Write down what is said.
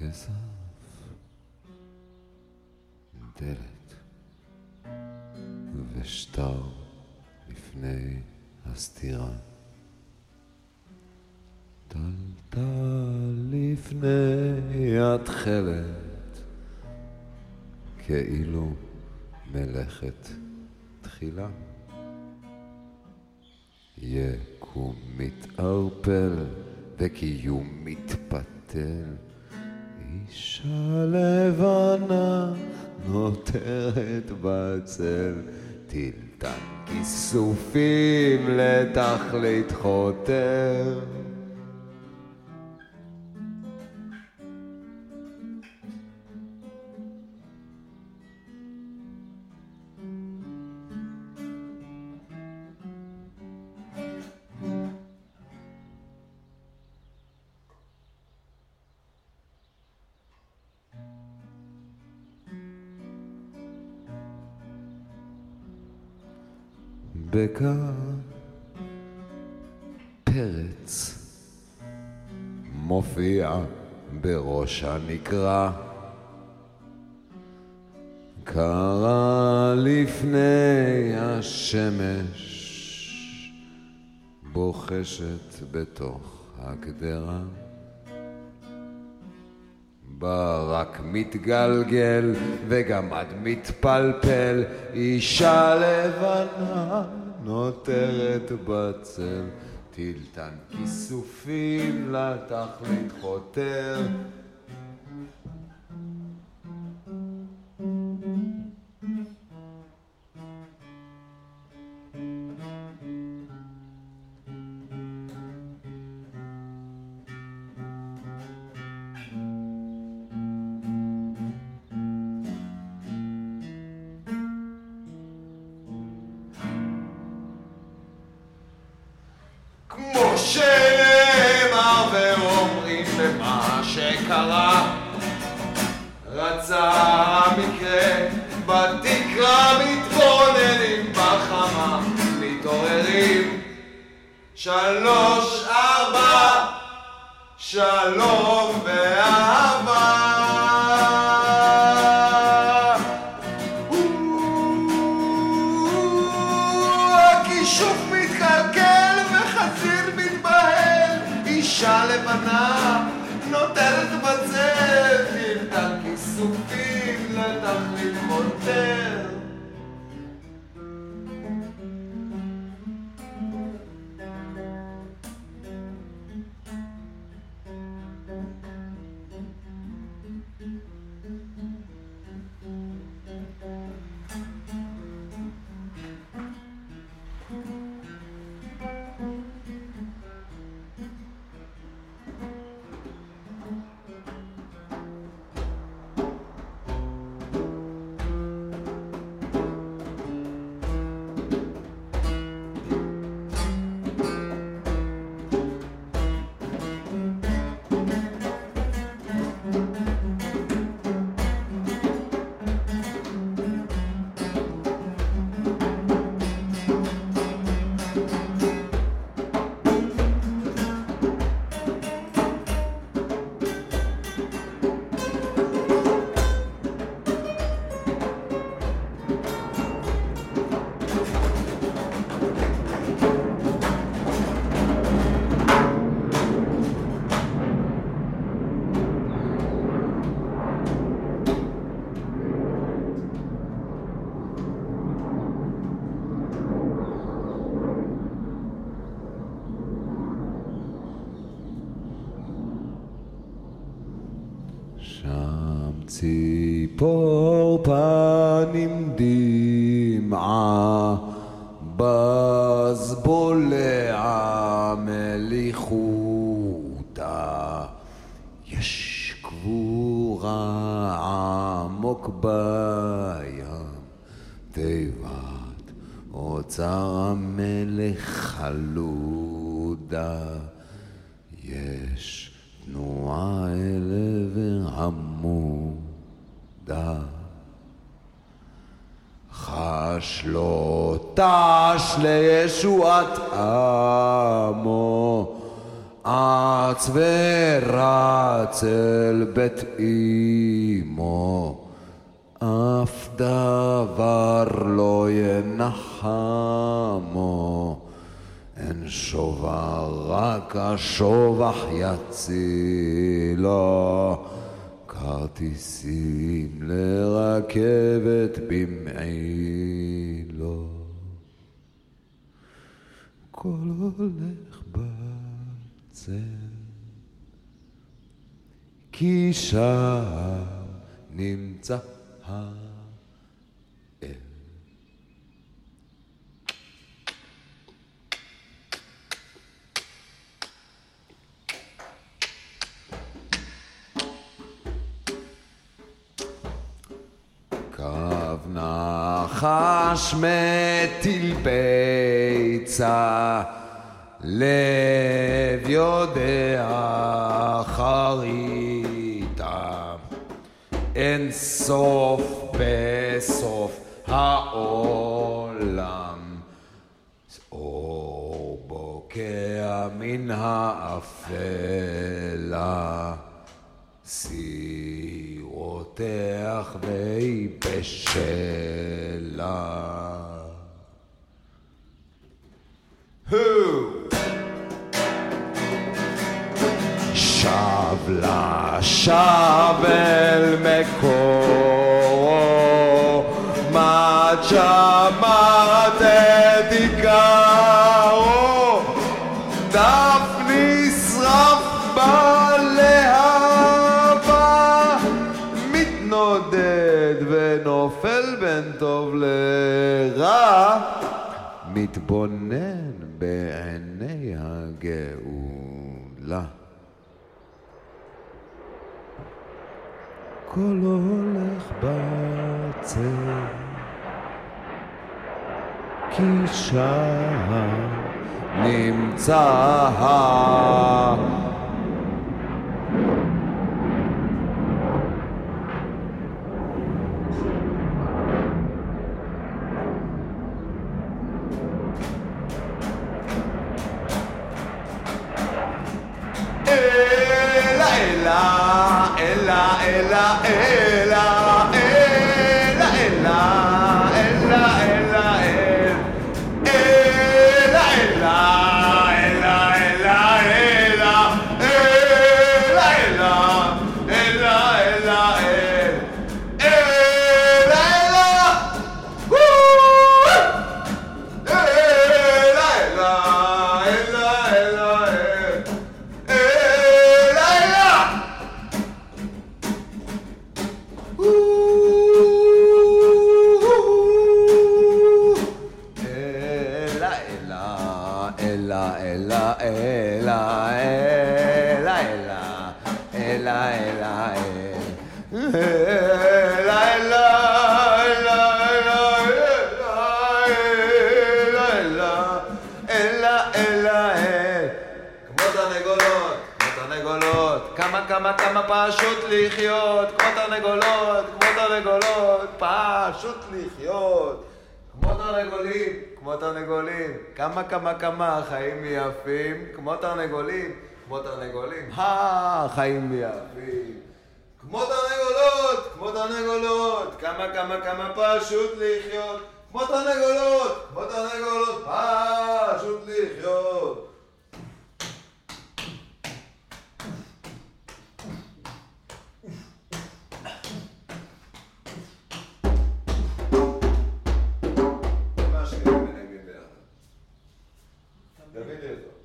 כסף, דלת ושטר לפני הסתירה. טלטל לפני התכלת, כאילו מלאכת תחילה. יקום מתערפל וקיום מתפתל. אישה לבנה נותרת בצל, טילטן כיסופים לתכלית חותר. בקע פרץ מופיע בראש הנקרה קרה לפני השמש בוחשת בתוך הגדרה ברק מתגלגל וגם את מתפלפל אישה לבנה נותרת בצל. טילטן כיסופים לתכלית חותר שנאמר ואומרים במה שקרה. רצה המקרה בתקרה מתבוננים בחמה מתעוררים. שלוש ארבע שלום ואהבה ציפור פנים דמעה, בז בולע מליחותה. יש קבורה עמוק בים, תיבת אוצר המלך חלודה. יש תנועה אל תש לישועת עמו, אץ ורץ אל בית אמו, אף דבר לא ינחמו. אין שובר, רק השובח יצילו. כרטיסים לרכבת במעילו. כל הולך בצל, כי שם נמצא האל. נחש מטיל ביצה, לב יודע חריטה. אין סוף בסוף העולם, אור בוקע מן האפלה. סיר Who? Shabla, Shabel Meko, Macha, Mate, Dikar. מתבונן בעיני הגאולה. כל הולך בצל, כי שם נמצא É. כמו תרנגולות, כמו תרנגולות, כמה כמה כמה פשוט לחיות, כמו תרנגולות, כמו תרנגולות, פשוט לחיות, כמו תרנגולים, כמו תרנגולים, כמה כמה כמה חיים יפים, כמו תרנגולים, כמו תרנגולים, החיים יפים. כמו תרנגולות, כמו תרנגולות, כמה כמה כמה פשוט לחיות, כמו תרנגולות, כמו תרנגולות, פשוט לחיות. דוד?